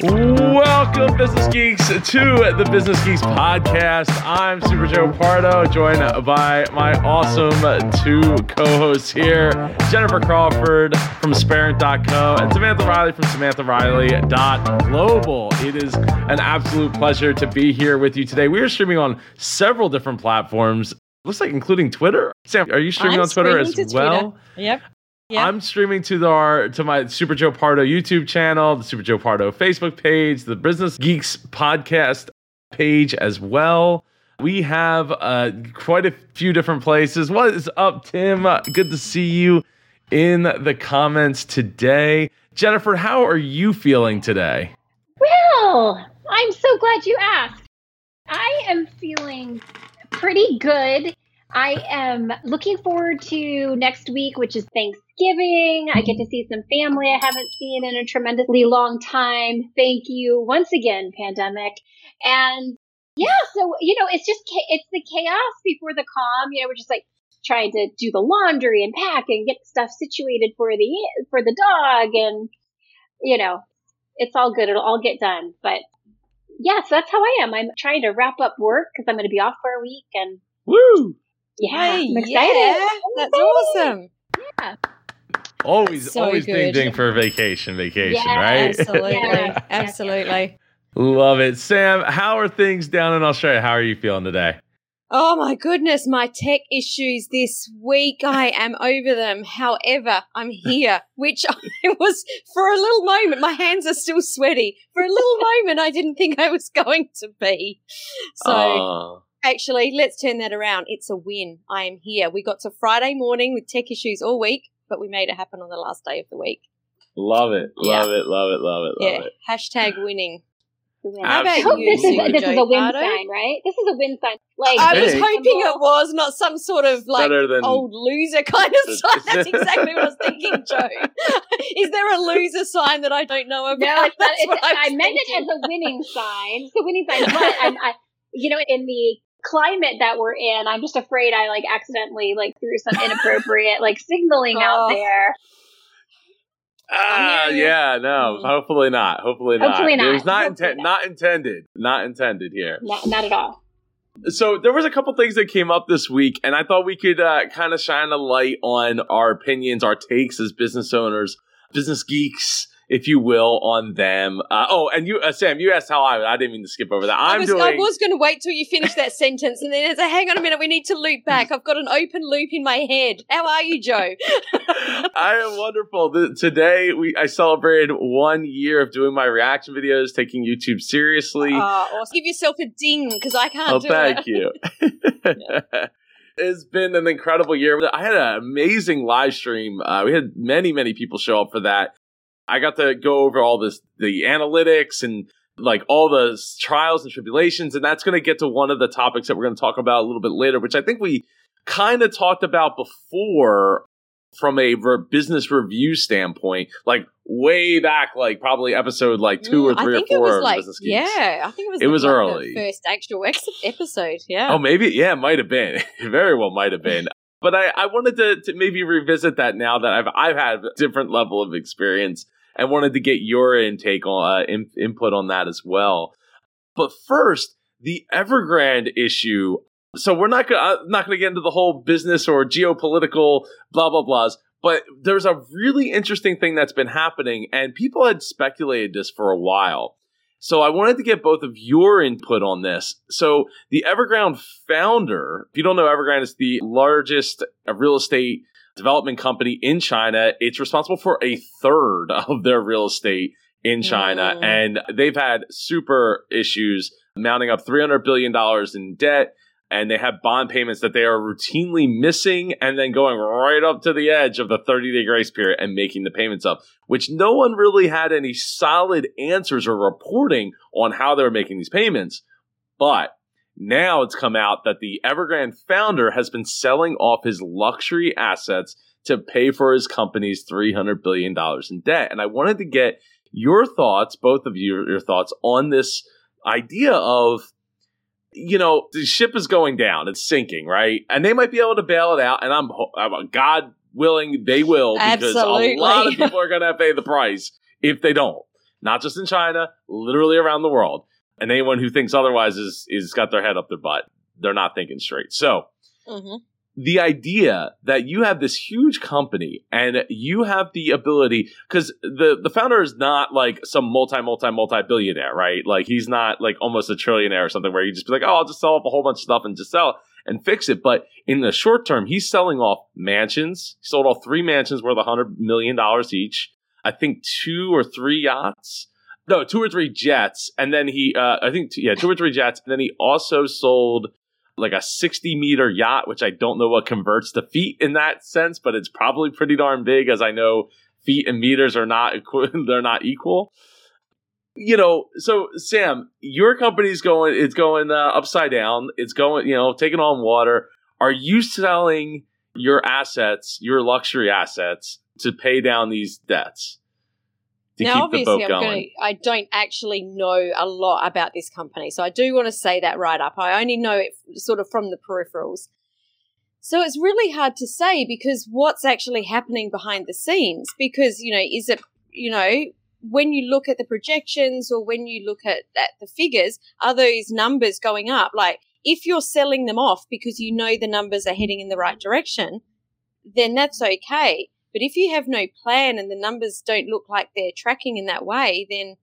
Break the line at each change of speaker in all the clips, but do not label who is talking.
Welcome, Business Geeks, to the Business Geeks podcast. I'm Super Joe Pardo, joined by my awesome two co-hosts here, Jennifer Crawford from Sparent.co and Samantha Riley from SamanthaRiley.global. It is an absolute pleasure to be here with you today. We are streaming on several different platforms. Looks like including Twitter. Sam, are you streaming
I'm
on Twitter
streaming
as well?
Twitter. Yep. Yep.
I'm streaming to the, our to my Super Joe Pardo YouTube channel, the Super Joe Pardo Facebook page, the Business Geeks podcast page as well. We have uh, quite a few different places. What is up, Tim? Good to see you in the comments today. Jennifer, how are you feeling today?
Well, I'm so glad you asked. I am feeling pretty good. I am looking forward to next week, which is Thanksgiving. I get to see some family I haven't seen in a tremendously long time. Thank you once again, pandemic. And yeah, so, you know, it's just, it's the chaos before the calm. You know, we're just like trying to do the laundry and pack and get stuff situated for the, for the dog. And, you know, it's all good. It'll all get done. But yeah, so that's how I am. I'm trying to wrap up work because I'm going to be off for a week and
Woo!
yeah,
Hey,
I'm excited.
yeah, that's
excited.
awesome.
Always,
So
always
good.
ding for vacation, vacation,
Yeah,
right?
Absolutely,
Yeah.
absolutely.
Love it. Sam, how are things down in Australia? How are you feeling today?
Oh my goodness, my tech issues this week. I am over them. However, I'm here, which I was for a little moment. My hands are still sweaty. For a little moment, I didn't think I was going to be. So,
Oh.
actually, let's turn that around. It's a win. I am here. We got to Friday morning with tech issues all week, but we made it happen on the last day of the week.
Love it.
Yeah.
Love it. Love it. Love it. Love
yeah.
it.
Hashtag winning.
How
I hope
you,
this is this is a win
Pardo?
sign, right? This is a win sign. Like
I was hoping it was not some sort of like
than
old loser kind of sign. That's exactly what I was thinking, Joe. Is there a loser sign that I don't know about?
No, it's not,
That's
it's,
what I,
I meant it as a winning sign. It's a winning sign, but I'm, I, you know, in the climate that we're in, I'm just afraid I like accidentally like threw some inappropriate like signaling out
Oh.
there.
Ah,
I'm hearing you.
yeah, no.
Mm.
Hopefully not. Hopefully not.
Hopefully
It was not
Hopefully
inten-
not.
not intended. Not intended here.
Not, not at all.
So there was a couple things that came up this week, and I thought we could uh, kind of shine a light on our opinions, our takes as business owners, business geeks, if you will, on them. Uh, oh, and you, uh, Sam, you asked how I. I didn't mean to skip over that.
I
I'm
was,
doing.
I was going to wait till you finish that sentence and then say, hang on a minute, we need to loop back. I've got an open loop in my head. How are you, Joe?
I am wonderful. The, today we I celebrated one year of doing my reaction videos, taking YouTube seriously.
Uh, awesome. Give yourself a ding because I can't
oh, thank
it.
you. It's been an incredible year. I had an amazing live stream. Uh, we had many, many people show up for that. I got to go over all this, the analytics and like all the trials and tribulations. And that's going to get to one of the topics that we're going to talk about a little bit later, which I think we kind of talked about before from a re- business review standpoint, like way back, like probably episode like two or
Mm,
three
I
or
think it
four
was like,
Business
yeah, I think it was.
It was
like
early.
First actual ex- episode. Yeah.
Oh, maybe. Yeah, it might have been. Very well might have been. But I, I wanted to, to maybe revisit that now that I've I've had a different level of experience and wanted to get your intake on uh, in, input on that as well. But first, the Evergrande issue. So we're not gonna I'm not gonna get into the whole business or geopolitical blah blah blahs. But there's a really interesting thing that's been happening, and people had speculated this for a while. So I wanted to get both of your input on this. So the Evergrande founder, if you don't know, Evergrande is the largest uh, real estate development company in China. It's responsible for a third of their real estate in China,
Mm.
and they've had super issues mounting up $300 billion in debt. And they have bond payments that they are routinely missing and then going right up to the edge of the 30 day grace period and making the payments up, which no one really had any solid answers or reporting on how they were making these payments. But now it's come out that the Evergrande founder has been selling off his luxury assets to pay for his company's $300 billion in debt. And I wanted to get your thoughts, both of you, your thoughts on this idea of you know, the ship is going down, it's sinking, right? And they might be able to bail it out. And I'm, I'm God willing, they will because
Absolutely.
a lot of people are going to pay the price if they don't. Not just in China, literally around the world. And anyone who thinks otherwise is is got their head up their butt. They're not thinking straight. So
hmm
the idea that you have this huge company and you have the ability because the the founder is not like some multi multi multi billionaire right? Like he's not like almost a trillionaire or something where you just be like oh i'll just sell off a whole bunch of stuff and just sell and fix it. But in the short term he's selling off mansions. He sold off three mansions worth a hundred million dollars each. I think two or three yachts no two or three jets and then he uh, i think yeah two or three jets and then he also sold like a 60 meter yacht, which I don't know what converts to feet in that sense, but it's probably pretty darn big as I know feet and meters are not equi- they're not equal. You know, so Sam, your company's going it's going uh, upside down. It's going, you know, taking on water. Are you selling your assets, your luxury assets to pay down these debts?
Now, obviously, I'm
going.
gonna, I don't actually know a lot about this company, so I do want to say that right up. I only know it sort of from the peripherals. So it's really hard to say because what's actually happening behind the scenes? Because, you know, is it, you know, when you look at the projections or when you look at, at the figures, are those numbers going up? Like, if you're selling them off because you know the numbers are heading in the right direction, then that's okay. But if you have no plan and the numbers don't look like they're tracking in that way, then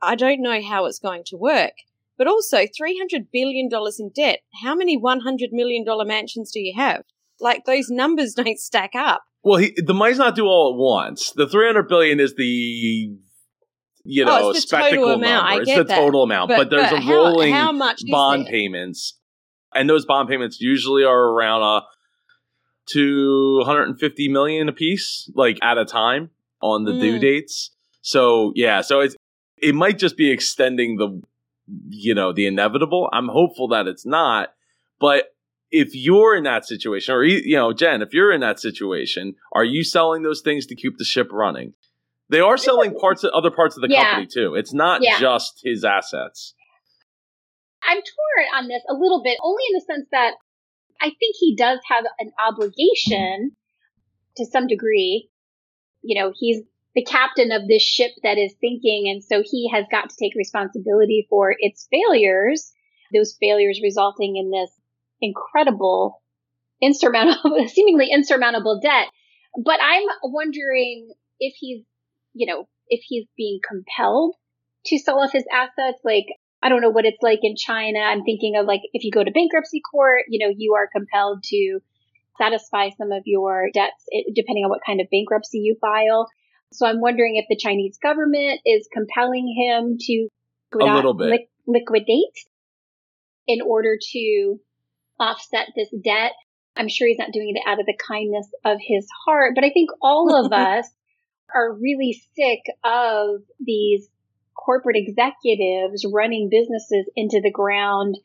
I don't know how it's going to work. But also, $300 billion in debt. How many $100 million mansions do you have? Like, those numbers don't stack up.
Well, he, the money's not due all at once. The 300 billion is the you
Oh,
know
it's the total
spectacle
amount.
Number. It's the
that.
total amount, but, there's a rolling
how, much
bond payments, and those bond payments usually are around uh, 250 million a piece, like at a time on the due
Mm.
dates. So yeah, so it's it might just be extending the you know the inevitable. I'm hopeful that it's not, but if you're in that situation, or you know, Jen, if you're in that situation, are you selling those things to keep the ship running? They are selling parts of other parts of the
Yeah.
company too. It's not
Yeah.
just his assets.
I'm torn on this a little bit, only in the sense that I think he does have an obligation to some degree. You know, he's the captain of this ship that is sinking, and so he has got to take responsibility for its failures, those failures resulting in this incredible, insurmountable, seemingly insurmountable debt. But I'm wondering if he's, you know, if he's being compelled to sell off his assets, like I don't know what it's like in China. I'm thinking of like if you go to bankruptcy court, you know, you are compelled to satisfy some of your debts eh, depending on what kind of bankruptcy you file. So I'm wondering if the Chinese government is compelling him to
A little bit.
lic- liquidate in order to offset this debt. I'm sure he's not doing it out of the kindness of his heart, but I think all of us are really sick of these corporate executives running businesses into the ground,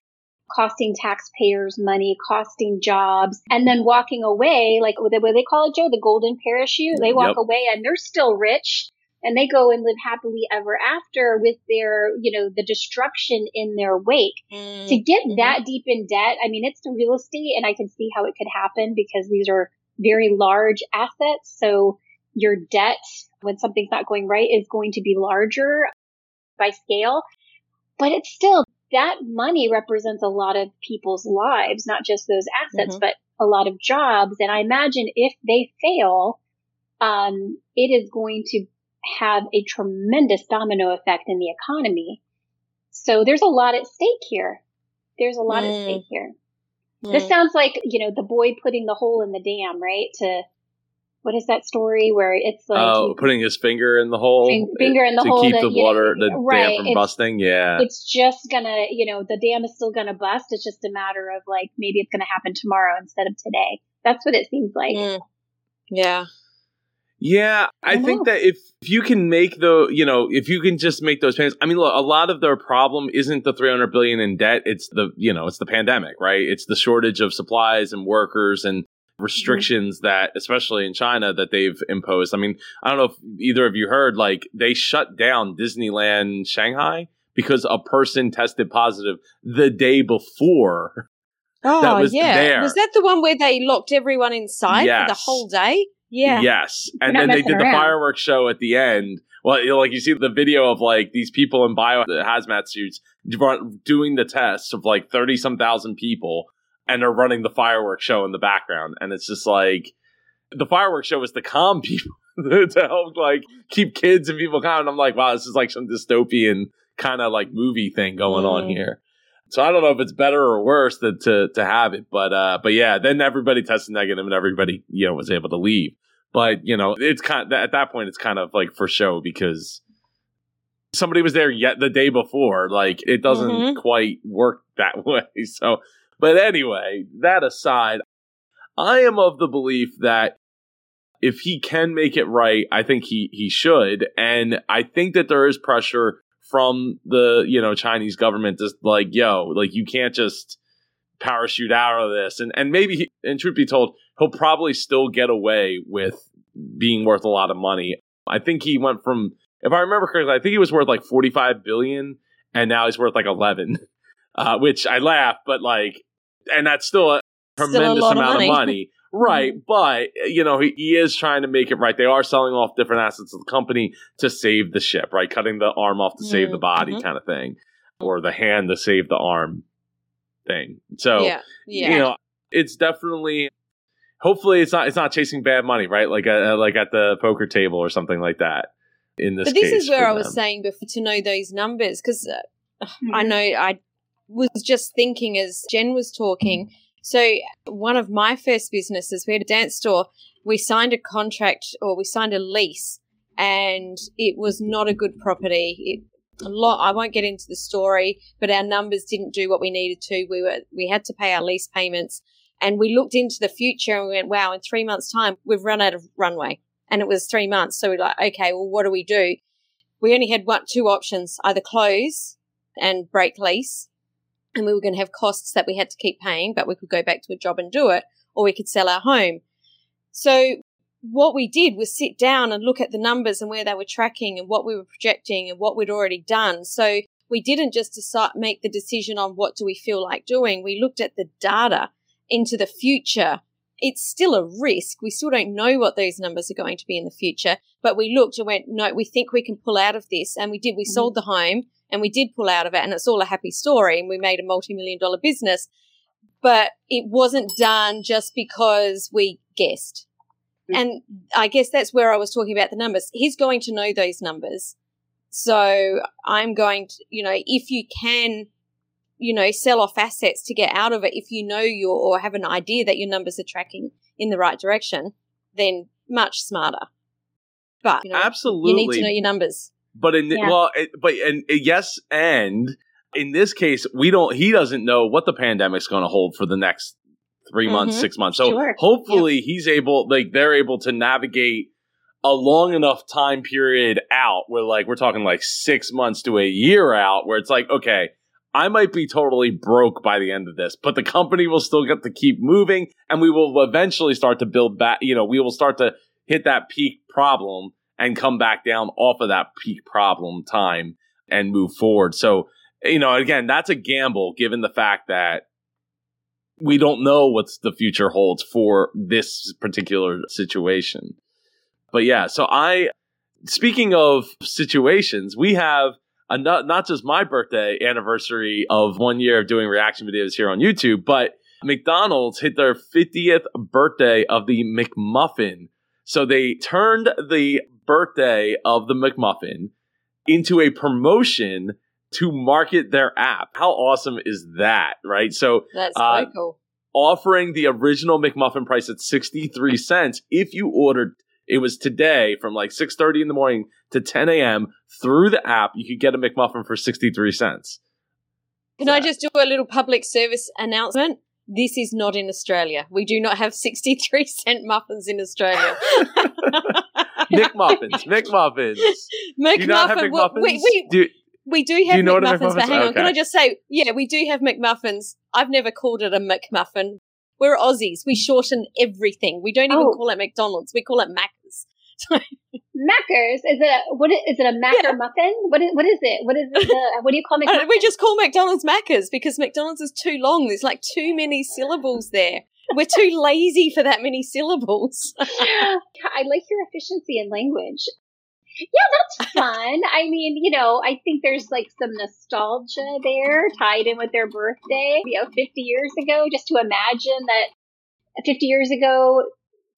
costing taxpayers money, costing jobs, and then walking away, like what they, call it, Joe, the golden parachute. They walk
Yep.
away and they're still rich and they go and live happily ever after with their, you know, the destruction in their wake.
Mm.
To get
Mhm.
that deep in debt, I mean, it's the real estate and I can see how it could happen because these are very large assets. So your debt when something's not going right is going to be larger by scale. But it's still that money represents a lot of people's lives, not just those assets,
Mhm.
but a lot of jobs. And I imagine if they fail, um, it is going to have a tremendous domino effect in the economy. So there's a lot at stake here. There's a lot at
Mm.
stake here. This
Mm.
sounds like, you know, the boy putting the hole in the dam, right? To what is that story where it's like
Oh,
he-
putting his finger in the hole,
finger in the
to
hole
keep
that,
the
know,
water, the
right,
dam from
it's-
busting. Yeah,
it's just gonna, you know, the dam is still gonna bust. It's just a matter of like maybe it's gonna happen tomorrow instead of today. That's what it seems like.
Mm. Yeah.
Yeah, I
I
think that if, if you can make the, you know, if you can just make those payments, I mean, look, a lot of their problem isn't the 300 billion in debt. It's the, you know, it's the pandemic, right? It's the shortage of supplies and workers and Mm-hmm. restrictions that, especially in China, that they've imposed. I mean, I don't know if either of you heard, like, they shut down Disneyland Shanghai because a person tested positive the day before.
Oh,
that was
yeah.
there.
Was that the one where they locked everyone inside for the whole day? Yeah.
Yes. And then they did the fireworks show at the end. Well, you know, like you see the video of like these people in bio hazmat suits doing the tests of like 30 some thousand people and they're running the fireworks show in the background. And it's just like the fireworks show is to calm people to help like keep kids and people calm. And I'm like, wow, this is like some dystopian kind of like movie thing going on
Mm.
here. So I don't know if it's better or worse than to to have it, but uh, but yeah, then everybody tested negative and everybody you know was able to leave. But you know, it's kind at that point it's kind of like for show because somebody was there yet the day before. Like it doesn't
Mhm.
quite work that way. So, but anyway, that aside, I am of the belief that if he can make it right, I think he he should, and I think that there is pressure from the you know Chinese government just like yo, like you can't just parachute out of this, and and maybe he, and truth be told, he'll probably still get away with being worth a lot of money. I think he went from, if I remember correctly, I think he was worth like forty five billion, and now he's worth like eleven, uh, which I laugh, but like, and that's still a
Still a
tremendous
of
amount
money.
of money. Right, but you know he, he is trying to make it right. They are selling off different assets of the company to save the ship, right? Cutting the arm off to save the body,
Mhm.
kind of thing, or the hand to save the arm, thing. So
yeah. Yeah.
you know, it's definitely. Hopefully, it's not it's not chasing bad money, right? Like uh, like at the poker table or something like that. In this,
but this
case
is where I was
them.
saying before to know those numbers because uh,
Mm-hmm.
I know I was just thinking as Jen was talking. So one of my first businesses, we had a dance store. We signed a contract or we signed a lease, and it was not a good property. It, a lot. I won't get into the story, but our numbers didn't do what we needed to. We were we had to pay our lease payments, and we looked into the future and we went, "Wow! In three months' time, we've run out of runway." And it was three months, so we're like, "Okay, well, what do we do?" We only had one, two options: either close and break lease, and we were going to have costs that we had to keep paying, but we could go back to a job and do it, or we could sell our home. So what we did was sit down and look at the numbers and where they were tracking and what we were projecting and what we'd already done. So we didn't just decide, make the decision on what do we feel like doing. We looked at the data into the future. It's still a risk. We still don't know what those numbers are going to be in the future, but we looked and went, no, we think we can pull out of this. And we did. We
Mhm.
sold the home and we did pull out of it and it's all a happy story and we made a multi-million dollar business. But it wasn't done just because we guessed. Mm. And I guess that's where I was talking about the numbers. He's going to know those numbers. So I'm going to, you know, if you can, you know, sell off assets to get out of it, if you know your or have an idea that your numbers are tracking in the right direction, then much smarter. But you know,
absolutely
you need to know your numbers.
But in
Yeah.
well, it, but and yes, and in this case, we don't. He doesn't know what the pandemic's going to hold for the next three months,
Mhm.
six months. So
Sure.
hopefully, he's able. Like they're able to navigate a long enough time period out where, like, we're talking like six months to a year out, where it's like, okay. I might be totally broke by the end of this, but the company will still get to keep moving and we will eventually start to build back. You know, we will start to hit that peak problem and come back down off of that peak problem time and move forward. So, you know, again, that's a gamble given the fact that we don't know what the future holds for this particular situation. But yeah, so I, speaking of situations, we have a, not, not just my birthday anniversary of one year of doing reaction videos here on YouTube, but McDonald's hit their 50th birthday of the McMuffin. So they turned the birthday of the McMuffin into a promotion to market their app. How awesome is that, right? So
That's
Uh,
cool.
offering the original McMuffin price at 63 cents if you ordered it was today from like 6.30 in the morning to 10 a.m. through the app you could get a McMuffin for 63 cents.
Can I just do a little public service announcement? This is not in Australia. We do not have 63 cent muffins in Australia.
McMuffins, McMuffins.
McMuffin.
Do you not have
well,
McMuffins?
we, we,
Do-
we do have
you know what
McMuffins, but hang on. Can I just say, yeah, we do have McMuffins. I've never called it a McMuffin. We're Aussies. We shorten everything. We don't even
Oh.
call it McDonald's. We call it Macca's.
Macca's is it a what is, is it a macker
Yeah.
muffin? What is what is it? What is it? The, what do you call
Uh,
McMuffin?
we just call McDonald's Macca's because McDonald's is too long. There's like too many syllables there. We're too lazy for that many syllables.
I like your efficiency in language. Yeah, that's fun. I mean, you know, I think there's like some nostalgia there tied in with their birthday, you know, 50 years ago, just to imagine that 50 years ago,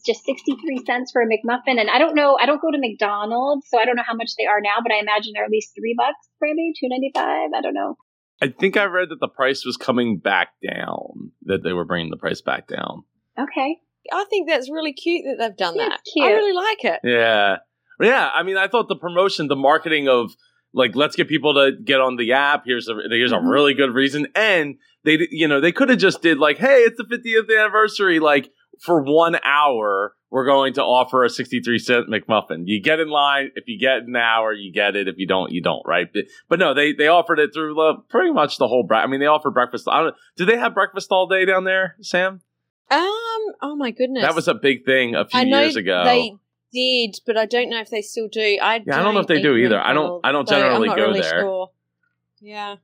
just 63 cents for a McMuffin. And I don't know, I don't go to McDonald's, so I don't know how much they are now, but I imagine they're at least three bucks, maybe 2.95. I don't know.
I think I read that the price was coming back down. That they were bringing the price back down.
Okay.
I think that's really cute that they've done that.
Cute.
I really like it.
Yeah, yeah. I mean, I thought the promotion, the marketing of like, let's get people to get on the app. Here's a here's
Mhm.
a really good reason, and they, you know, they could have just did like, hey, it's the 50th anniversary. Like for one hour, we're going to offer a 63 cent McMuffin. You get in line. If you get an hour, you get it. If you don't, you don't. Right? But, but no, they they offered it through the, pretty much the whole. Bre- I mean, they offer breakfast. I don't. Do they have breakfast all day down there, Sam?
Um. Oh my goodness.
That was a big thing a few
I know
years ago.
they did, but I don't know if they still do. I
Yeah, I don't know if they do either. I don't- I don't generally go
really
there.
Sure. Yeah,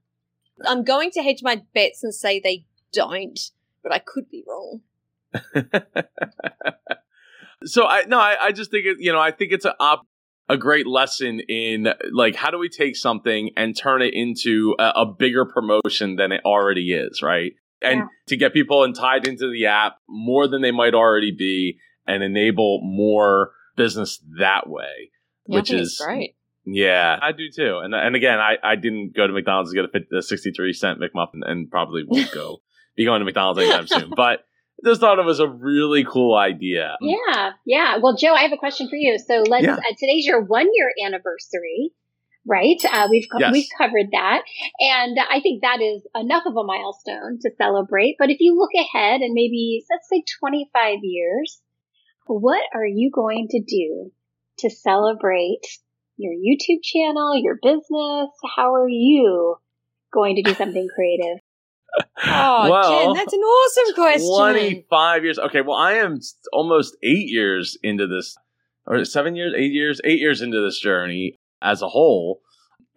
I'm going to hedge my bets and say they don't, but I could be wrong.
so I no, I, I just think it. You know, I think it's a op- a great lesson in like how do we take something and turn it into a, a bigger promotion than it already is, right? And
Yeah.
to get people and tied into the app more than they might already be, and enable more business that way.
Yeah,
Which is-
great.
Yeah, I do too. And and again, I, I didn't go to McDonald's to get a, 50, a 63 cent McMuffin and probably won't go be going to McDonald's anytime soon. But just thought it was a really cool idea.
Yeah, yeah. Well, Joe, I have a question for you. So let's.
Yeah.
Uh, today's your one year anniversary, right? Uh, we've co-
Yes.
we've covered that, and I think that is enough of a milestone to celebrate. But if you look ahead and maybe let's say twenty five years, what are you going to do to celebrate your YouTube channel, your business? How are you going to do something creative?
Oh,
Well,
Jen, that's an awesome question.
25 years. Okay, well, I am almost eight years into this, or seven years, eight years, eight years into this journey as a whole.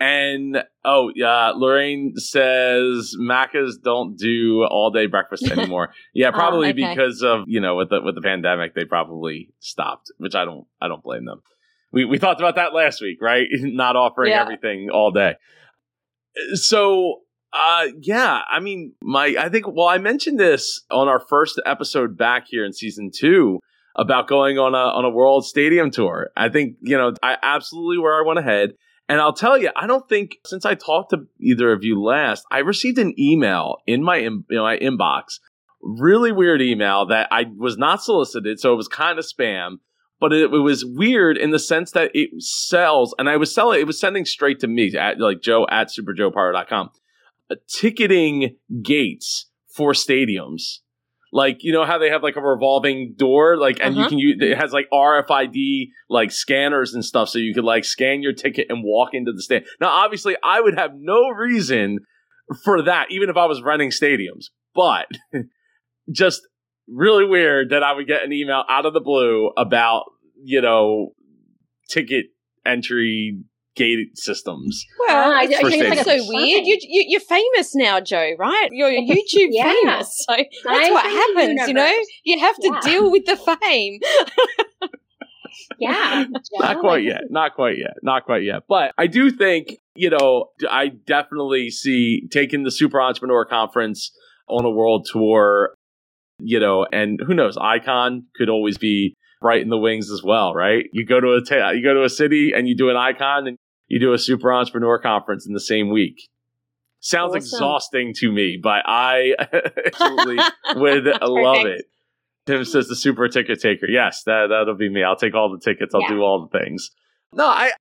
And oh, yeah, Lorraine says Macca's don't do all day breakfast anymore. yeah,
Oh,
probably
okay.
because of you know with the with the pandemic, they probably stopped, which I don't I don't blame them. We we talked about that last week, right? Not offering
Yeah.
everything all day. So uh yeah, I mean my I think well I mentioned this on our first episode back here in season 2 about going on a on a world stadium tour. I think, you know, I absolutely where I went ahead and I'll tell you, I don't think since I talked to either of you last, I received an email in my in, you know, my inbox. Really weird email that I was not solicited, so it was kind of spam but it, it was weird in the sense that it sells, and I was selling, it was sending straight to me at like Joe at superjoepower.com, uh, ticketing gates for stadiums. Like, you know how they have like a revolving door, like, and you
Uh-huh.
can use it has like RFID like scanners and stuff, so you could like scan your ticket and walk into the stand. Now, obviously, I would have no reason for that, even if I was running stadiums, but just really weird that I would get an email out of the blue about, you know, ticket entry gate systems.
Well,
Ah, I-
it's
I
think it's
so weird. You, you, you're famous now, Joe, right? You're YouTube
Yeah.
famous. So that's
I'm
what
from the
happens, you know? You have to
Yeah.
deal with the fame.
Yeah,
Not quite yet. Not quite yet. Not quite yet. But I do think, you know, I definitely see taking the Super Entrepreneur Conference on a world tour, you know, and who knows, Icon could always be right in the wings as well, right? You go to a ta- you go to a city and you do an Icon and you do a Super Entrepreneur Conference in the same week. Sounds
Awesome.
exhausting to me, but I absolutely would love it. Tim says the super ticket taker. Yes, that that'll be me. I'll take all the tickets. I'll
Yeah.
do all the things. No, I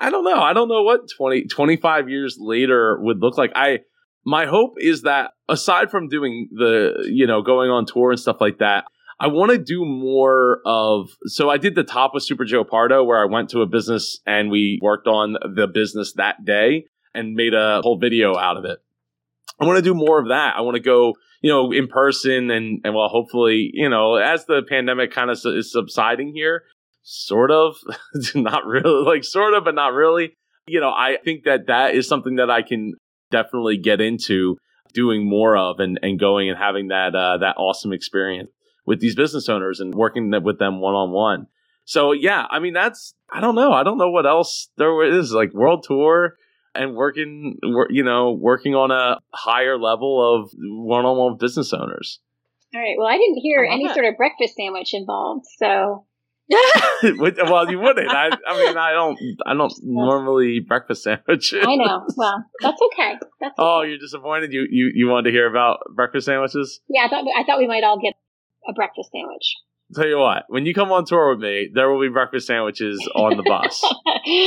I don't know. I don't know what 20, 25 years later would look like. I my hope is that aside from doing the you know going on tour and stuff like that, I want to do more of. So I did the top with Super Joe Pardo, where I went to a business and we worked on the business that day and made a whole video out of it. I want to do more of that. I want to go, you know, in person and and well, hopefully, you know, as the pandemic kind of is subsiding here, sort of, not really, like sort of, but not really. You know, I think that that is something that I can definitely get into doing more of and, and going and having that uh, that awesome experience with these business owners and working with them one on one. So yeah, I mean that's I don't know. I don't know what else there is like world tour and working you know working on a higher level of one on one business owners.
All right. Well, I didn't hear any it. sort of breakfast sandwich involved, so
well, you wouldn't. I, I mean, I don't. I don't normally eat breakfast sandwiches.
I know. Well, that's okay. That's
oh, you're disappointed. You you you wanted to hear about breakfast sandwiches?
Yeah, I thought I thought we might all get a breakfast sandwich.
Tell you what, when you come on tour with me, there will be breakfast sandwiches on the bus. All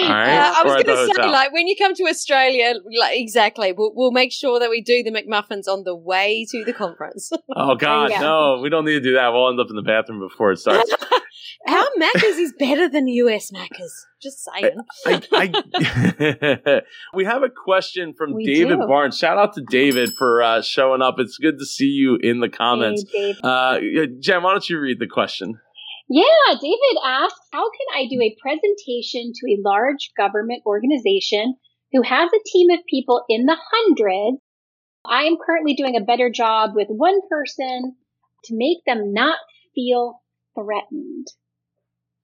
right, uh,
I was going to say, like, when you come to Australia, like, exactly, we'll, we'll make sure that we do the McMuffins on the way to the conference.
oh God, no, we don't need to do that. We'll end up in the bathroom before it starts.
Our Macca's is better than US Macca's. Just saying. I,
I, we have a question from we David do. Barnes. Shout out to David for uh, showing up. It's good to see you in the comments. Hey, uh, Jen, why don't you read the question?
Yeah, David asks, how can I do a presentation to a large government organization who has a team of people in the hundreds? I am currently doing a better job with one person to make them not feel threatened.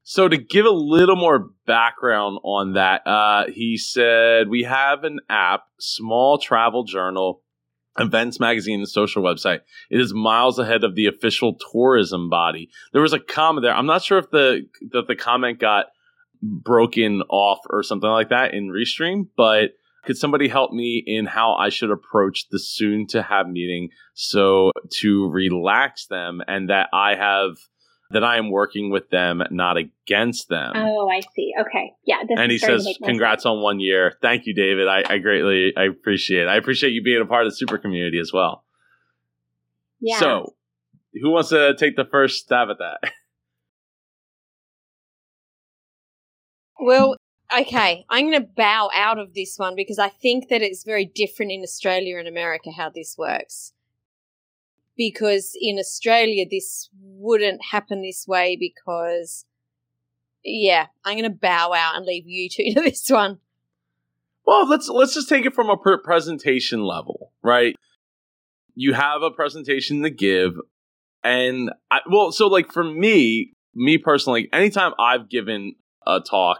So to give a little more background on that, uh, he said we have an app, small travel journal, events magazine, and social website. It is miles ahead of the official tourism body. There was a comment there. I'm not sure if the that the comment got broken off or something like that in Restream, but could somebody help me in how I should approach the soon to have meeting so to relax them and that I have that I am working with them, not against them.
Oh, I see. Okay. Yeah.
and he says, congrats on one year. Thank you, David. I, I, greatly, I appreciate it. I appreciate you being a part of the super community as well. Yeah. So who wants to take the first stab at that?
Well, okay. I'm going to bow out of this one because I think that it's very different in Australia and America how this works because in Australia this wouldn't happen this way because yeah, I'm going to bow out and leave you two to this one.
Well, let's let's just take it from a presentation level, right? You have a presentation to give and I, well, so like for me, me personally, anytime I've given a talk,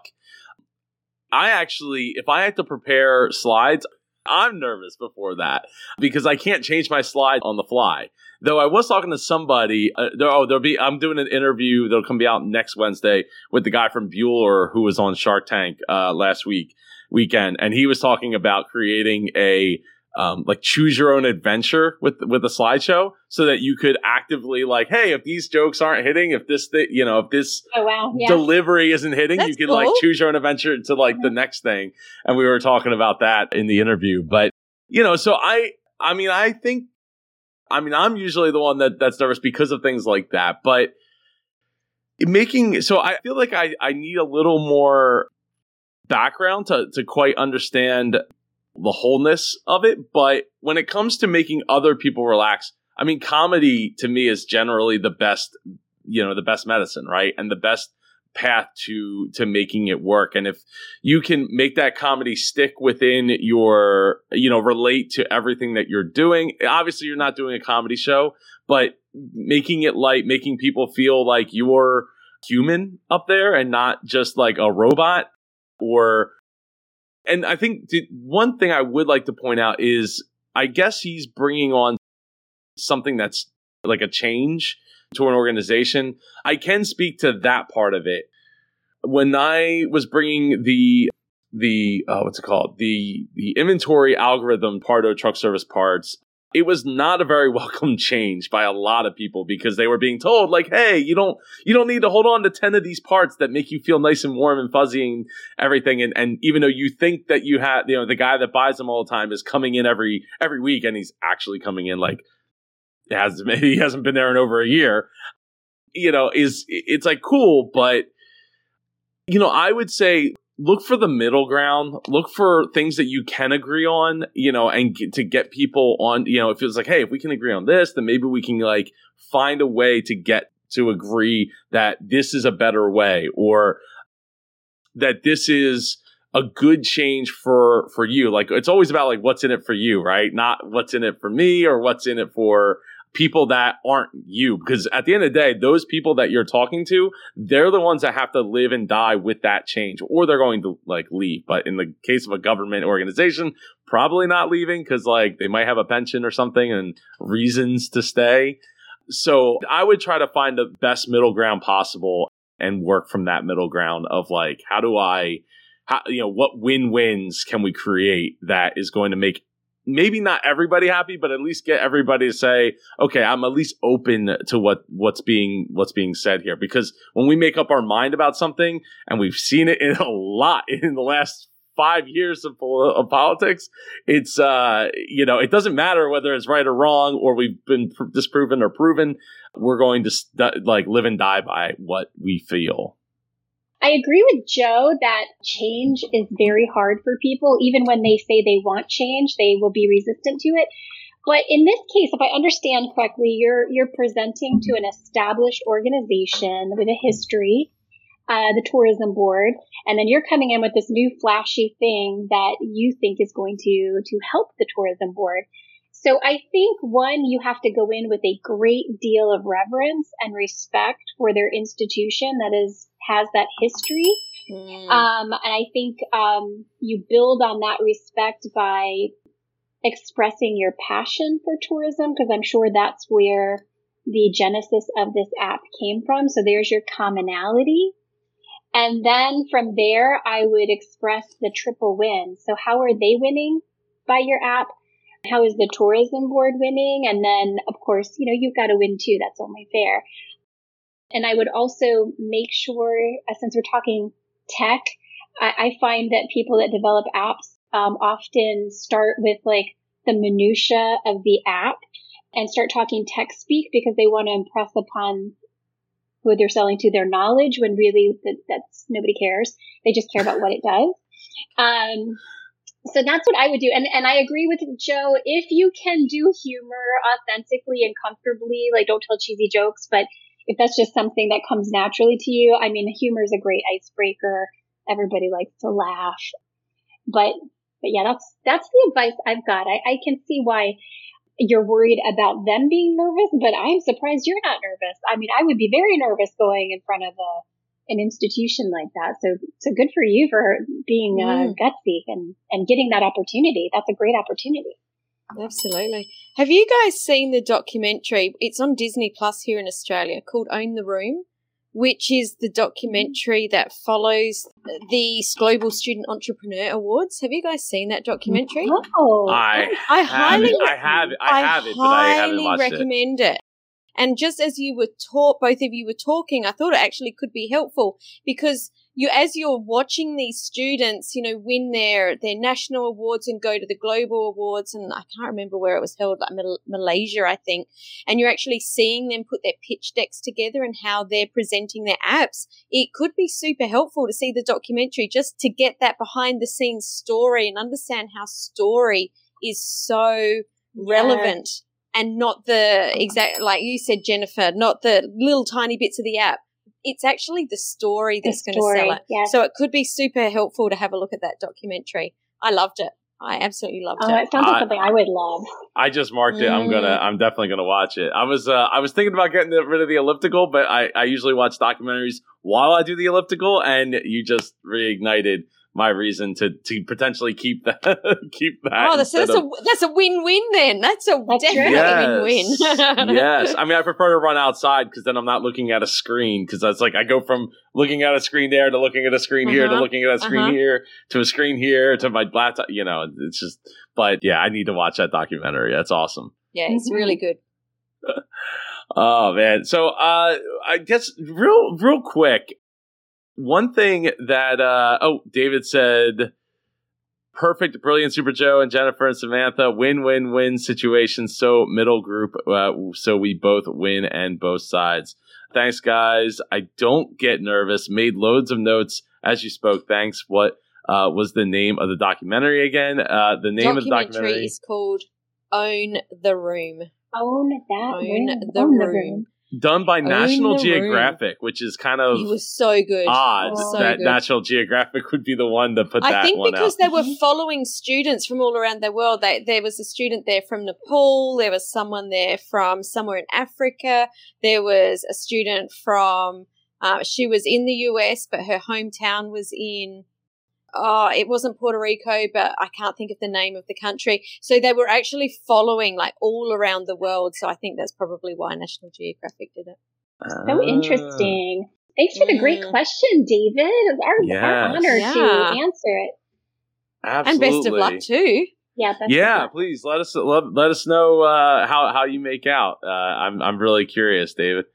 I actually if I had to prepare slides, I'm nervous before that because I can't change my slide on the fly. Though I was talking to somebody, uh, there, oh, there'll be. I'm doing an interview that'll come be out next Wednesday with the guy from Bueller who was on Shark Tank uh, last week weekend, and he was talking about creating a um, like choose your own adventure with with a slideshow, so that you could actively like, hey, if these jokes aren't hitting, if this th- you know, if this
oh, wow. yeah.
delivery isn't hitting, That's you could cool. like choose your own adventure to like the mm-hmm. next thing. And we were talking about that in the interview, but you know, so I I mean, I think I mean, I'm usually the one that that's nervous because of things like that, but making so I feel like I I need a little more background to to quite understand the wholeness of it, but when it comes to making other people relax, I mean, comedy to me is generally the best, you know, the best medicine, right? And the best path to to making it work and if you can make that comedy stick within your you know relate to everything that you're doing obviously you're not doing a comedy show but making it light making people feel like you're human up there and not just like a robot or and i think one thing i would like to point out is i guess he's bringing on something that's like a change to an organization. I can speak to that part of it. When I was bringing the the uh, what's it called the the inventory algorithm part of truck service parts it was not a very welcome change by a lot of people because they were being told like hey you don't you don't need to hold on to 10 of these parts that make you feel nice and warm and fuzzy and everything. And, and even though you think that you have you know the guy that buys them all the time is coming in every every week and he's actually coming in like has he hasn't been there in over a year you know is it's like cool but you know i would say look for the middle ground look for things that you can agree on you know and get, to get people on you know it feels like hey if we can agree on this then maybe we can like find a way to get to agree that this is a better way or that this is a good change for for you. Like it's always about like what's in it for you right? Not what's in it for me or what's in it for people that aren't you. Because at the end of the day those people that you're talking to they're the ones that have to live and die with that change or they're going to like leave. But in the case of a government organization probably not leaving because like they might have a pension or something and reasons to stay. So i would try to find the best middle ground possible and work from that middle ground of like how do i how, you know what win-wins can we create that is going to make maybe not everybody happy, but at least get everybody to say, okay, I'm at least open to what what's being what's being said here. Because when we make up our mind about something, and we've seen it in a lot in the last five years of, of politics, it's uh you know it doesn't matter whether it's right or wrong or we've been pr- disproven or proven. We're going to st- like live and die by what we feel.
I agree with Joe that change is very hard for people. Even when they say they want change, they will be resistant to it. But in this case, if I understand correctly, you're you're presenting to an established organization with a history, uh, the tourism board, and then you're coming in with this new flashy thing that you think is going to to help the tourism board. So I think one, you have to go in with a great deal of reverence and respect for their institution that is has that history. Mm. Um, and I think um, you build on that respect by expressing your passion for tourism, because I'm sure that's where the genesis of this app came from. So there's your commonality. And then from there, I would express the triple win. So how are they winning by your app? How is the tourism board winning? And then, of course, you know, you've got to win too. That's only fair. And I would also make sure, uh, since we're talking tech, I, I, find that people that develop apps um, often start with like the minutia of the app and start talking tech speak because they want to impress upon who they're selling to their knowledge when really that, that's nobody cares. They just care about what it does. Um, so that's what I would do. And, and I agree with Joe. If you can do humor authentically and comfortably, like don't tell cheesy jokes, but if that's just something that comes naturally to you, I mean, humor is a great icebreaker. Everybody likes to laugh, but, but yeah, that's, that's the advice I've got. I, I can see why you're worried about them being nervous, but I'm surprised you're not nervous. I mean, I would be very nervous going in front of a, an institution like that. So, so good for you for being uh, mm. gutsy and, and getting that opportunity. That's a great opportunity.
Absolutely. Have you guys seen the documentary? It's on Disney Plus here in Australia called Own the Room, which is the documentary mm. that follows the Global Student Entrepreneur Awards. Have you guys seen that documentary?
Oh,
I,
I highly,
I have, I have it, but I haven't watched
recommend it. it. And just as you were taught, both of you were talking, I thought it actually could be helpful because you as you're watching these students, you know, win their their national awards and go to the global awards, and I can't remember where it was held, like Malaysia, I think. And you're actually seeing them put their pitch decks together and how they're presenting their apps. It could be super helpful to see the documentary just to get that behind the scenes story and understand how story is so relevant and not the exact, like you said, Jennifer, not the little tiny bits of the app it's actually the story that's going to sell it.
Yes.
So it could be super helpful to have a look at that documentary. I loved it. I absolutely loved it.
oh,
it.
it sounds like I, something I would love.
I just marked it. Mm. I'm gonna. Mm. I'm definitely gonna watch it. I was. Uh, I was thinking about getting rid of the elliptical, but I, I usually watch documentaries while I do the elliptical, and you just reignited my reason to to potentially keep that keep that.
Oh, that's, that's of, a that's a win win then. That's a that's definitely yes.
win win. yes, I mean I prefer to run outside because then I'm not looking at a screen because that's like I go from looking at a screen there to looking at a screen uh-huh. here to uh-huh. looking at a screen uh-huh. here to a screen here to my laptop. You know, it's just. But yeah, I need to watch that documentary. That's awesome.
Yeah, it's really good.
oh man, so uh, I guess real real quick one thing that uh oh david said perfect brilliant super joe and jennifer and samantha win win win situation. So middle group uh, so we both win and both sides. Thanks guys. I don't get nervous. Made loads of notes as you spoke. Thanks. What uh, was the name of the documentary again? Uh, the name of the documentary
is called own the room.
Own that
own room. the own room. room
done by
Own
National. Geographic, which is kind of
It was so good.
odd
Oh.
So
that
good.
National Geographic would be the one to put
I
that
I
think
because
out.
they were following students from all around the world. They, there was a student there from Nepal. There was someone there from somewhere in Africa. There was a student from. Uh, she was in the US, but her hometown was in. Oh, it wasn't Puerto Rico, but I can't think of the name of the country. So they were actually following like all around the world. So I think that's probably why National Geographic did it.
So
Ah.
interesting. Thanks for the great question, David. It was our,
Yes.
our honor
Yeah.
to answer it.
Absolutely.
And best of luck too.
Yeah, that's
yeah, please let us let, let us know uh, how how you make out. Uh, I'm I'm really curious, David.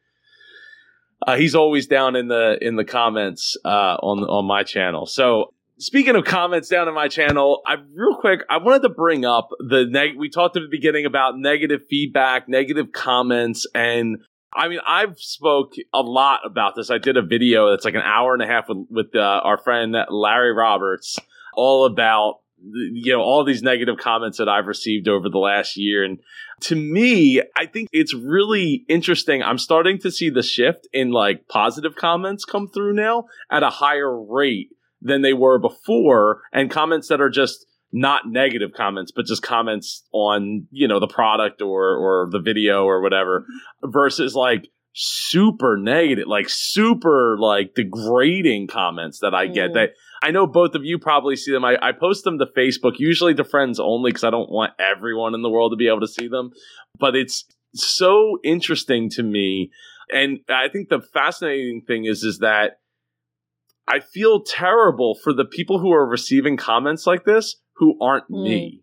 Uh, he's always down in the in the comments uh, on on my channel. So speaking of comments down in my channel, I real quick I wanted to bring up the neg- we talked at the beginning about negative feedback, negative comments, and I mean I've spoke a lot about this. I did a video that's like an hour and a half with with uh, our friend Larry Roberts, all about you know all these negative comments that I've received over the last year and to me I think it's really interesting I'm starting to see the shift in like positive comments come through now at a higher rate than they were before and comments that are just not negative comments but just comments on you know the product or or the video or whatever versus like super negative like super like degrading comments that I get
Mm.
that I know both of you probably see them. I, I post them to Facebook, usually to friends only, because I don't want everyone in the world to be able to see them. But it's so interesting to me. And I think the fascinating thing is, is that I feel terrible for the people who are receiving comments like this who aren't
Mm.
me.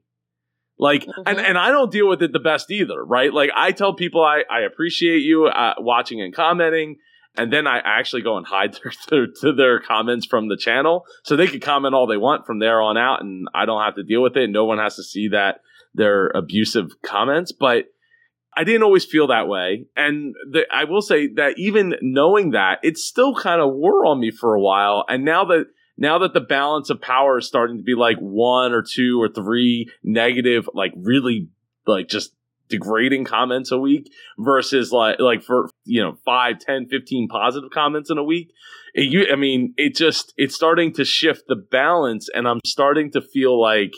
Like, and,
Mhm.
and I don't deal with it the best either, right? Like, I tell people I, I appreciate you uh, watching and commenting, and then I actually go and hide their, their, to their comments from the channel so they can comment all they want from there on out, and I don't have to deal with it. No one has to see that they're abusive comments, but I didn't always feel that way. And the, I will say that even knowing that, it still kind of wore on me for a while. And now that now that the balance of power is starting to be like one or two or three negative, like really like just degrading comments a week versus like like for you know 5 10 15 positive comments in a week it, you i mean it just it's starting to shift the balance and i'm starting to feel like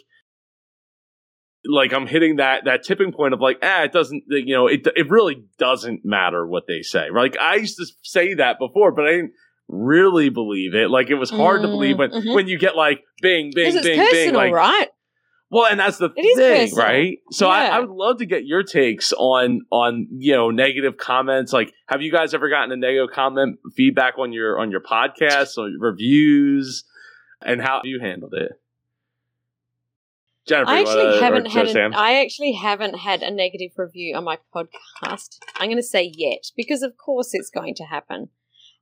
like i'm hitting that that tipping point of like ah it doesn't you know it it really doesn't matter what they say like i used to say that before but i didn't really believe it like it was hard to
Mm,
believe when
mhm.
when you get like bing bing bing
personal,
bing like
right?
well, and that's the
It
thing, right? So I,
Yeah.
I would love to get your takes on on you know negative comments. Like, have you guys ever gotten a negative comment feedback on your on your podcast or reviews, and how you handled it? Jennifer,
I actually
wanna-
haven't had. An, I actually haven't had a negative review on my podcast. I'm going to say yet because, of course, it's going to happen.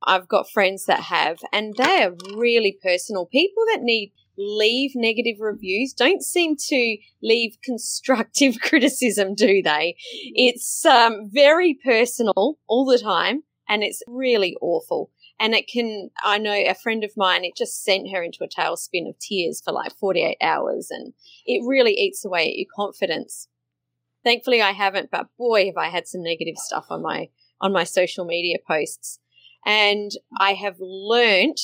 I've got friends that have, and they are really personal. People that need leave negative reviews don't seem to leave constructive criticism, do they? It's um, very personal all the time, and it's really awful. And it can, I know a friend of mine, it just sent her into a tailspin of tears for like 48 hours. And it really eats away at your confidence. Thankfully, I haven't, but boy, have I had some negative stuff on my on my social media posts. And I have learnt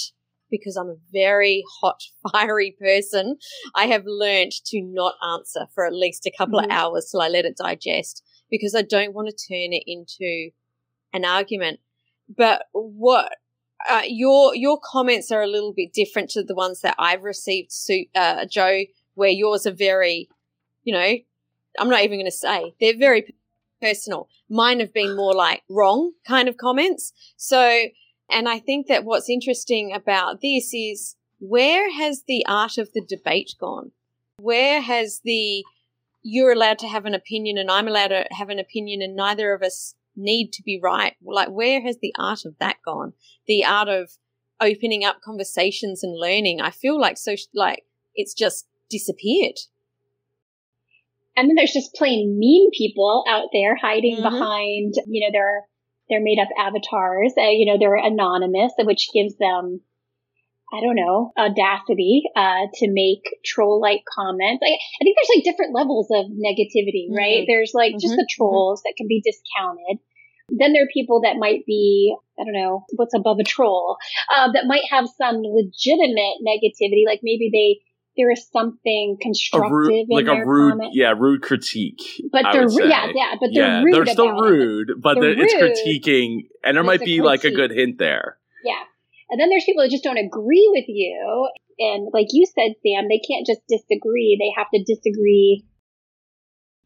because I'm a very hot, fiery person. I have learnt to not answer for at least a couple
Mhm.
of hours till I let it digest because I don't want to turn it into an argument. But what uh, your your comments are a little bit different to the ones that I've received, uh, Joe, where yours are very, you know, I'm not even going to say they're very personal. Mine have been more like wrong kind of comments. So, and I think that what's interesting about this is where has the art of the debate gone? Where has the you're allowed to have an opinion and I'm allowed to have an opinion and neither of us need to be right? Like, where has the art of that gone? The art of opening up conversations and learning. I feel like so like it's just disappeared.
And then there's just plain mean people out there hiding
Mhm.
behind, you know, their their made up avatars. Uh, you know, they're anonymous, which gives them, I don't know, audacity uh, to make troll like comments. I, I think there's like different levels of negativity, right?
Mhm.
There's like just
Mhm.
the trolls that can be discounted. Then there are people that might be, I don't know, what's above a troll, uh, that might have some legitimate negativity, like maybe they there is something constructive
a rude, like a rude,
comment.
yeah, rude critique.
But they're yeah, yeah, but they're
yeah,
rude.
they're still
about it.
rude, but
They're
they're it's critiquing, and there might be like a good hint there.
Yeah. And then there's people that just don't agree with you. And like you said, Sam, they can't just disagree. They have to disagree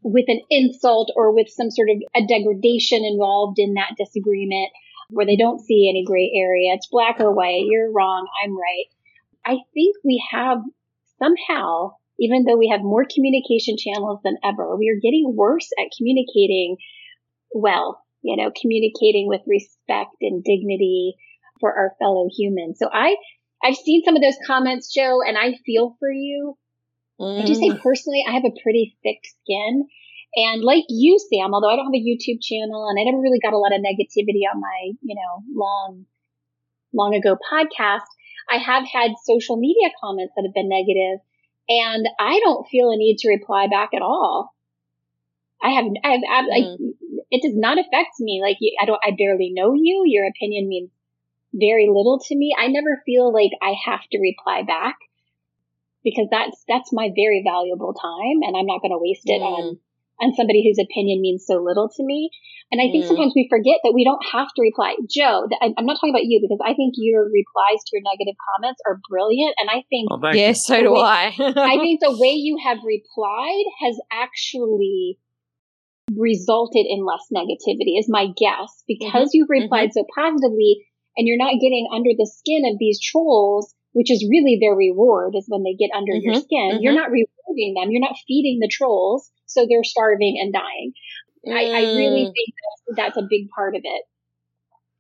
with an insult or with some sort of a degradation involved in that disagreement where they don't see any gray area. It's black or white. You're wrong. I'm right. I think we have somehow, even though we have more communication channels than ever, we are getting worse at communicating well, you know, communicating with respect and dignity for our fellow humans. So I, I've seen some of those comments, Joe, and I feel for you. I just say
Mm.
personally, I have a pretty thick skin. And like you, Sam, although I don't have a YouTube channel and I never really got a lot of negativity on my, you know, long, long ago podcast, I have had social media comments that have been negative and I don't feel a need to reply back at all. I have, I have, I, I, it does not affect me. Like I don't, I barely know you. Your opinion means very little to me. I never feel like I have to reply back because that's, that's my very valuable time and I'm not going to waste it
Mm.
on, on somebody whose opinion means so little to me. And I think
Mm.
sometimes we forget that we don't have to reply. Joe, th- I- I'm not talking about you because I think your replies to your negative comments are brilliant. And I think
Well, thank
Yeah, so do I.
I think the way you have replied has actually resulted in less negativity is my guess because you've replied so positively and you're not getting under the skin of these trolls, which is really their reward is when they get under your
Mhm,
skin. You're not rewarding them. You're not feeding the trolls. So they're starving and dying. I, I really
Mm.
think that's, that's a big part of it.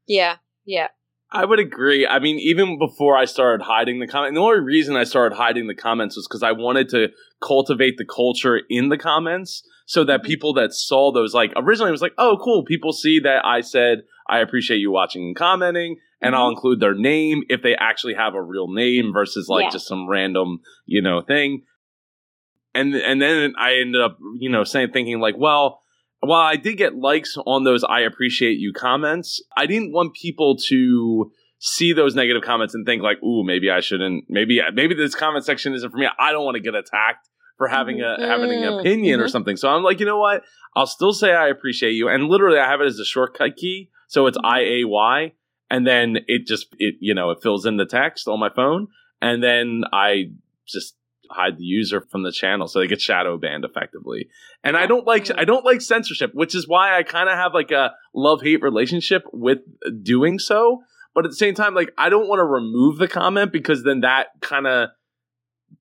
Yeah, yeah.
I would agree. I mean, even before I started hiding the comment, the only reason I started hiding the comments was because I wanted to cultivate the culture in the comments so that
Mhm.
people that saw those, like, originally it was like, oh, cool, people see that I said, I appreciate you watching and commenting, and I'll include their name if they actually have a real name versus like
Yeah.
just some random, you know, thing. And and then I ended up, you know, saying thinking like, well, while I did get likes on those I appreciate you comments, I didn't want people to see those negative comments and think like, ooh, maybe I shouldn't maybe maybe this comment section isn't for me. I don't want to get attacked for having a having an
Mm,
opinion or
mhm.
something. So I'm like, you know what? I'll still say I appreciate you. And literally I have it as a shortcut key. So it's
Mhm.
I A Y and then it just it you know, it fills in the text on my phone and then I just hide the user from the channel so they get shadow banned effectively. And I don't like. I don't like censorship, which is why I kind of have like a love hate relationship with doing so. But at the same time, like I don't want to remove the comment because then that kind of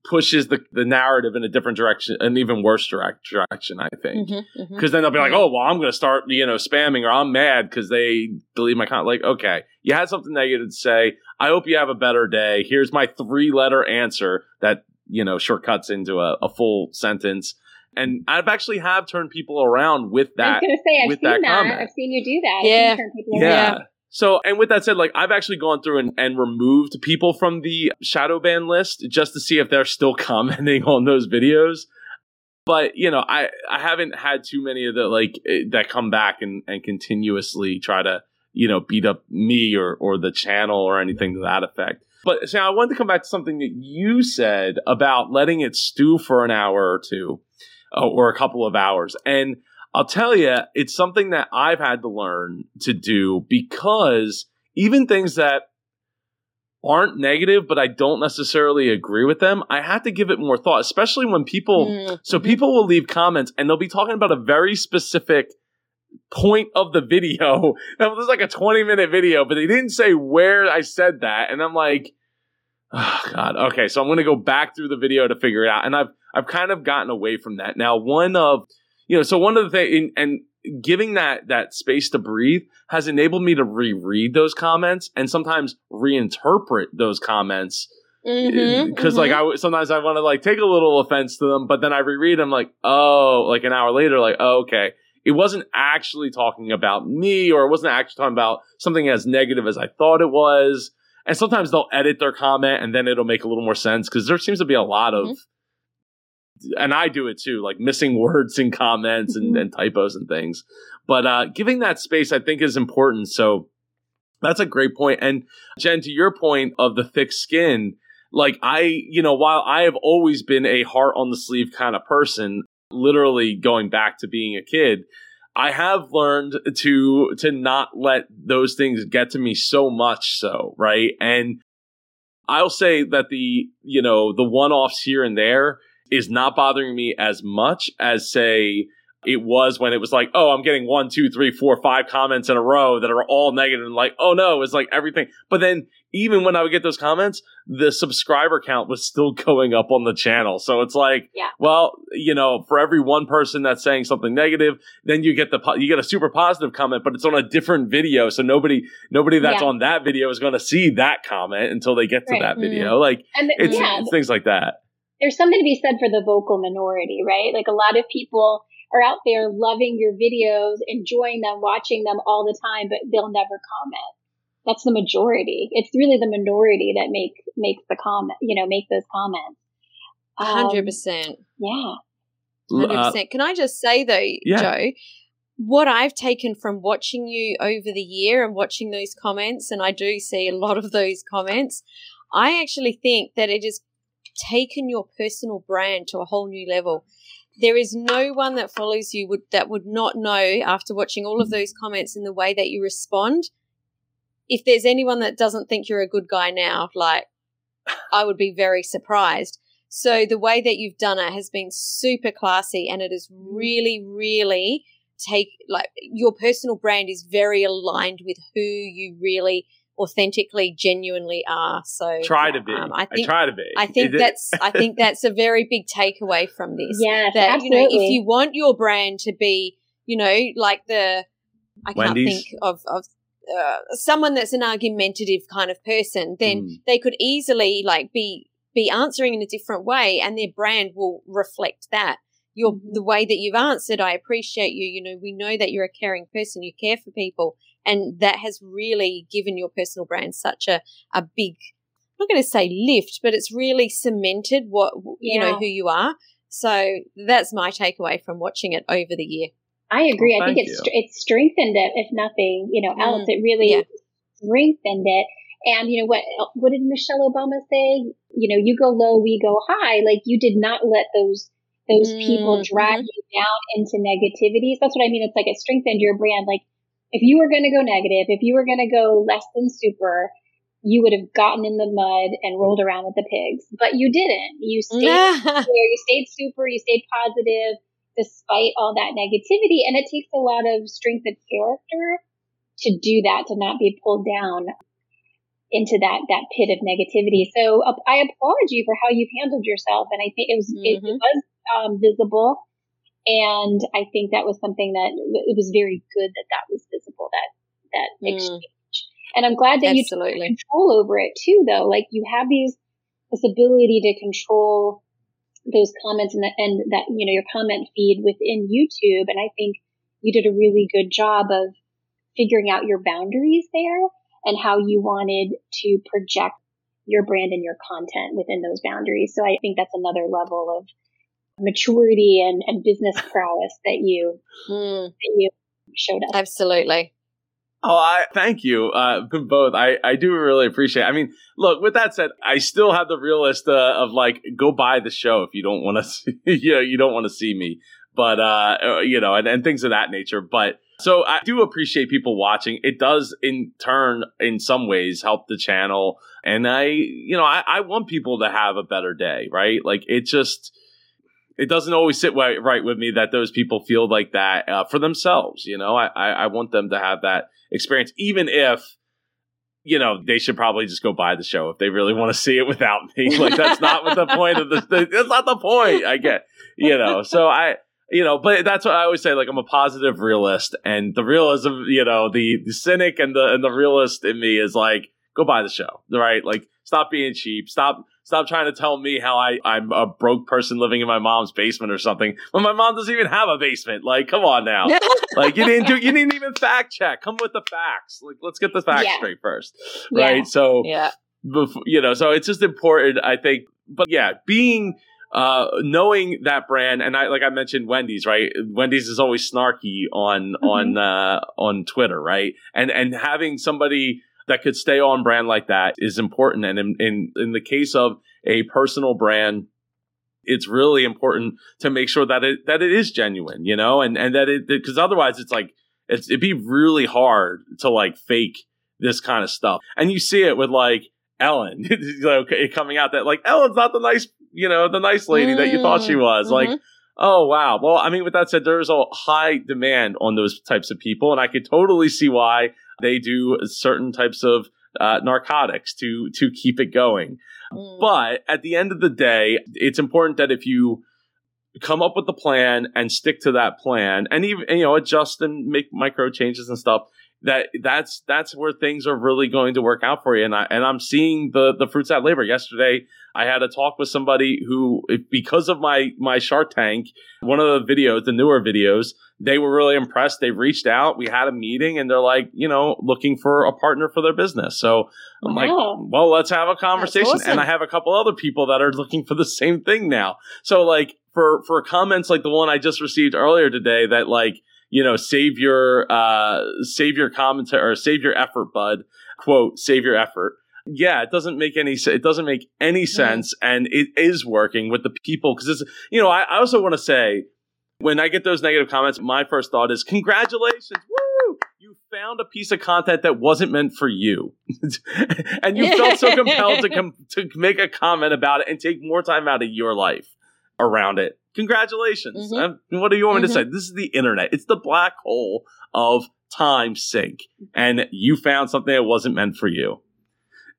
pushes the, the narrative in a different direction, an even worse direct direction. I think
Mhm, mhm.
because then they'll be like, oh well, I'm going to start you know spamming or I'm mad because they delete my comment. Like, okay, you had something negative to say. I hope you have a better day. Here's my three letter answer that you know shortcuts into a, a full sentence. And I've actually have turned people around with that.
I was
that.
going to say, I've
with
seen
that
that.
comment.
I've seen you do that.
Yeah.
turn people
Yeah.
around.
So, and with that said, like I've actually gone through and, and removed people from the shadow ban list just to see if they're still commenting on those videos. But you know, I I haven't had too many of the like eh, that come back and and continuously try to you know beat up me or or the channel or anything to that effect. But Sam, I wanted to come back to something that you said about letting it stew for an hour or two, uh, or a couple of hours, and I'll tell you, it's something that I've had to learn to do because even things that aren't negative, but I don't necessarily agree with them, I have to give it more thought, especially when people.
Mm,
So
mhm.
people will leave comments and they'll be talking about a very specific point of the video. Now, this is like a 20 minute video, but they didn't say where I said that. And I'm like, oh God. Okay. So I'm going to go back through the video to figure it out. And I've, I've kind of gotten away from that. Now, one of, you know, so one of the things, and giving that, that space to breathe has enabled me to reread those comments and sometimes reinterpret those comments
Mhm,
because
mhm.
like I sometimes I want to like take a little offense to them, but then I reread them like oh like an hour later like oh, okay it wasn't actually talking about me or it wasn't actually talking about something as negative as I thought it was. And sometimes they'll edit their comment and then it'll make a little more sense because there seems to be a lot of and I do it too, like missing words in comments and,
Mhm.
and typos and things. But uh, giving that space, I think, is important. So that's a great point. And Jen, to your point of the thick skin, like I, you know, while I have always been a heart on the sleeve kind of person, literally going back to being a kid, I have learned to to not let those things get to me so much so, right? And I'll say that the, you know, the one-offs here and there is not bothering me as much as say it was when it was like, oh, I'm getting one, two, three, four, five comments in a row that are all negative and like, oh no, it's like everything. But then even when I would get those comments, the subscriber count was still going up on the channel. So it's like,
Yeah.
well, you know, for every one person that's saying something negative, then you get the po- you get a super positive comment, but it's on a different video. So nobody nobody that's
Yeah.
on that video is going to see that comment until they get to
Right.
that video. Mm-hmm. Like
And th-
it's,
yeah,
it's things like that.
There's something to be said for the vocal minority, right? Like a lot of people are out there loving your videos, enjoying them, watching them all the time, but they'll never comment. That's the majority. It's really the minority that make makes the comment, you know, make those comments. Um,
Hundred percent.
Yeah.
Hundred
Uh,
percent. Can I just say though,
Yeah.
Joe, what I've taken from watching you over the year and watching those comments, and I do see a lot of those comments, I actually think that it has taken your personal brand to a whole new level. There is no one that follows you would that would not know after watching all of those comments in the way that you respond. If there's anyone that doesn't think you're a good guy now, like I would be very surprised. So the way that you've done it has been super classy and it is really, really take like your personal brand is very aligned with who you really authentically, genuinely are. So
try to be.
um, I
I,
think
try to be.
I think
It-
that's I think that's a very big takeaway from this.
Yes,
That
absolutely.
you know, if you want your brand to be, you know, like the I can't
Wendy's?
think of of uh, someone that's an argumentative kind of person, then
Mm.
they could easily like be be answering in a different way, and their brand will reflect that. Your
Mhm.
the way that you've answered, I appreciate you. You know, we know that you're a caring person. You care for people, and that has really given your personal brand such a a big. I'm not going to say lift, but it's really cemented what you know who you are. So that's my takeaway from watching it over the year.
I agree.
Well,
I think it's it's strengthened it, if nothing, you know,
Mm,
else. It really
yeah.
strengthened it. And you know what? What did Michelle Obama say? You know, you go low, we go high. Like you did not let those those people
Mm,
drag
mhm.
you down into negativity. That's what I mean. It's like it strengthened your brand. Like if you were going to go negative, if you were going to go less than super, you would have gotten in the mud and rolled around with the pigs. But you didn't. You stayed there. You stayed super. You stayed positive despite all that negativity. And it takes a lot of strength of character to do that, to not be pulled down into that, that pit of negativity. So uh, I applaud you for how you've handled yourself. And I think it was, it
Mhm.
was, um, visible. And I think that was something that it was very good that that was visible, that, that
Mm.
exchange. And I'm glad that you took
Absolutely.
control over it too, though. Like you have these, this ability to control those comments and that, and that, you know, your comment feed within YouTube. And I think you did a really good job of figuring out your boundaries there and how you wanted to project your brand and your content within those boundaries. So I think that's another level of maturity and, and business prowess that you,
Mm,
that you showed us.
absolutely.
Oh, I thank you uh, both. I, I do really appreciate. It. I mean, look. With that said, I still have the realist uh, of like, go buy the show if you don't want to. See, you know, you don't want to see me, but uh, uh, you know, and, and things of that nature. But so I do appreciate people watching. It does, in turn, in some ways, help the channel. And I, you know, I, I want people to have a better day, right? Like it just. It doesn't always sit right, with me that those people feel like that uh, for themselves. You know, I, I, want them to have that experience, even if you know they should probably just go buy the show if they really want to see it without me. Like that's not what the point of the. That's not the point. I get, you know. So I, you know, but that's what I always say. Like I'm a positive realist, and the realism, you know, the the cynic and the and the realist in me is like, go buy the show, right? Like stop being cheap. Stop. Stop trying to tell me how I, I'm a broke person living in my mom's basement or something when my mom doesn't even have a basement. Like, come on now like you didn't do you didn't even fact check come with the facts like let's get the facts
Yeah.
straight first
Yeah.
right so
yeah.
before, you know so it's just important i think but yeah being uh, knowing that brand, and I like I mentioned Wendy's, right? Wendy's is always snarky on
Mhm.
on uh, on Twitter, right? And and having somebody that could stay on brand like that is important. And in in, in the case of a personal brand, it's really important to make sure that it that it is genuine, you know, and and that it because otherwise it's like it's it'd be really hard to like fake this kind of stuff. And you see it with like Ellen, like, coming out that like Ellen's not the nice, you know, the nice lady that you thought she was. Like,
Mhm.
oh wow. Well, I mean, with that said, there's a high demand on those types of people, and I could totally see why they do certain types of uh, narcotics to to keep it going.
Mm.
But at the end of the day, it's important that if you come up with the plan and stick to that plan and even you know adjust and make micro changes and stuff that that's that's where things are really going to work out for you. And I and I'm seeing the the fruits of that labor. Yesterday I had a talk with somebody who because of my my Shark Tank one of the videos the newer videos they were really impressed. They reached out. We had a meeting and they're like you know looking for a partner for their business. So I'm like well let's have a conversation.
Awesome.
and I have a couple other people that are looking for the same thing now. So like for for comments like the one I just received earlier today that like you know save your uh save your commentary or save your effort bud. Quote save your effort. Yeah it doesn't make any it doesn't make any sense and it is working with the people because it's you know I, I also want to say when I get those negative comments my first thought is congratulations woo! You found a piece of content that wasn't meant for you. And you felt so compelled to com- to make a comment about it and take more time out of your life around it. Congratulations.
Mhm.
Um, what do you want me to say? This is the internet. It's the black hole of time sink. And you found something that wasn't meant for you.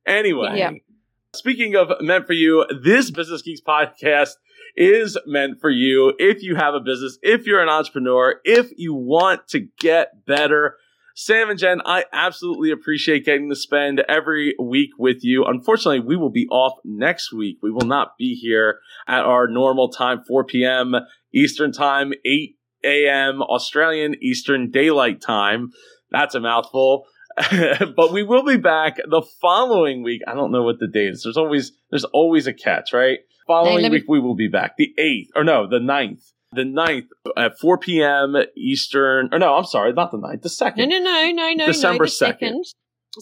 Anyway,
Yeah.
speaking of meant for you, this Business Geeks podcast is meant for you if you have a business, if you're an entrepreneur, if you want to get better. Sam and Jen, I absolutely appreciate getting to spend every week with you. Unfortunately, we will be off next week. We will not be here at our normal time, 4 p.m. Eastern Time, 8 a.m. Australian Eastern Daylight Time. That's a mouthful. but we will be back the following week. I don't know what the date is. There's always there's always a catch, right? Following
let me-
week we will be back. The 8th, or no, the 9th. The 9th at 4 p.m. Eastern. Or no, I'm sorry, not the 9th, the 2nd.
No, no, no, no, no.
December
no, the
2nd.
second.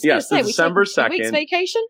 Yes,
say,
December
took two weeks vacation.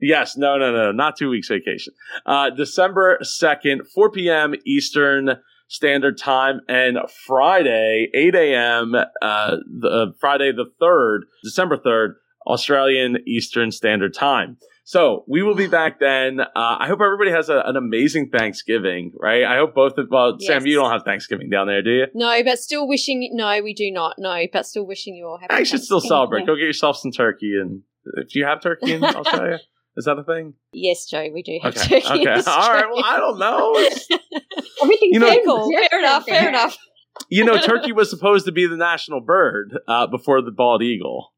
Yes, no, no, no, not two weeks vacation. Uh, December 2nd, 4 p.m. Eastern Standard Time, and Friday, 8 a.m., uh, the, uh, Friday the 3rd, December 3rd, Australian Eastern Standard Time. So we will be back then. Uh, I hope everybody has a, an amazing Thanksgiving, right? I hope both of, well, Sam, you don't have Thanksgiving down there, do you?
No, but still wishing. No, we do not. No, but still wishing you all happy.
I should still celebrate. Go get yourself some turkey. And if you have turkey in Australia, is that a thing?
Yes, Joe, we do have
Okay.
turkey. in
Okay. All right. Well, I don't know. It's-
Everything's
You know-
so
cool. Fair enough. Fair enough.
you know, turkey was supposed to be the national bird uh, before the bald eagle.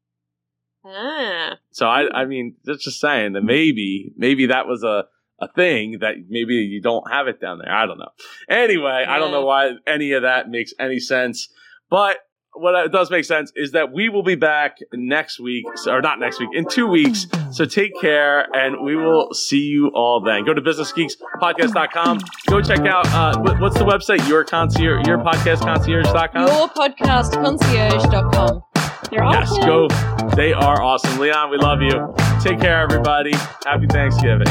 Ah,
So I, I mean, just just saying that maybe, maybe that was a a thing that maybe you don't have it down there. I don't know. Anyway, I don't know why any of that makes any sense, but what it does make sense is that we will be back next week, or not next week, in two weeks. So take care, and we will see you all then. Go to businessgeekspodcast.com. Go check out uh, what's the website? Your concierge, your podcast concierge.com.
yourpodcastconcierge.com.
They're
Yes,
awesome.
go. They are awesome. Leon, we love you. Take care, everybody. Happy Thanksgiving.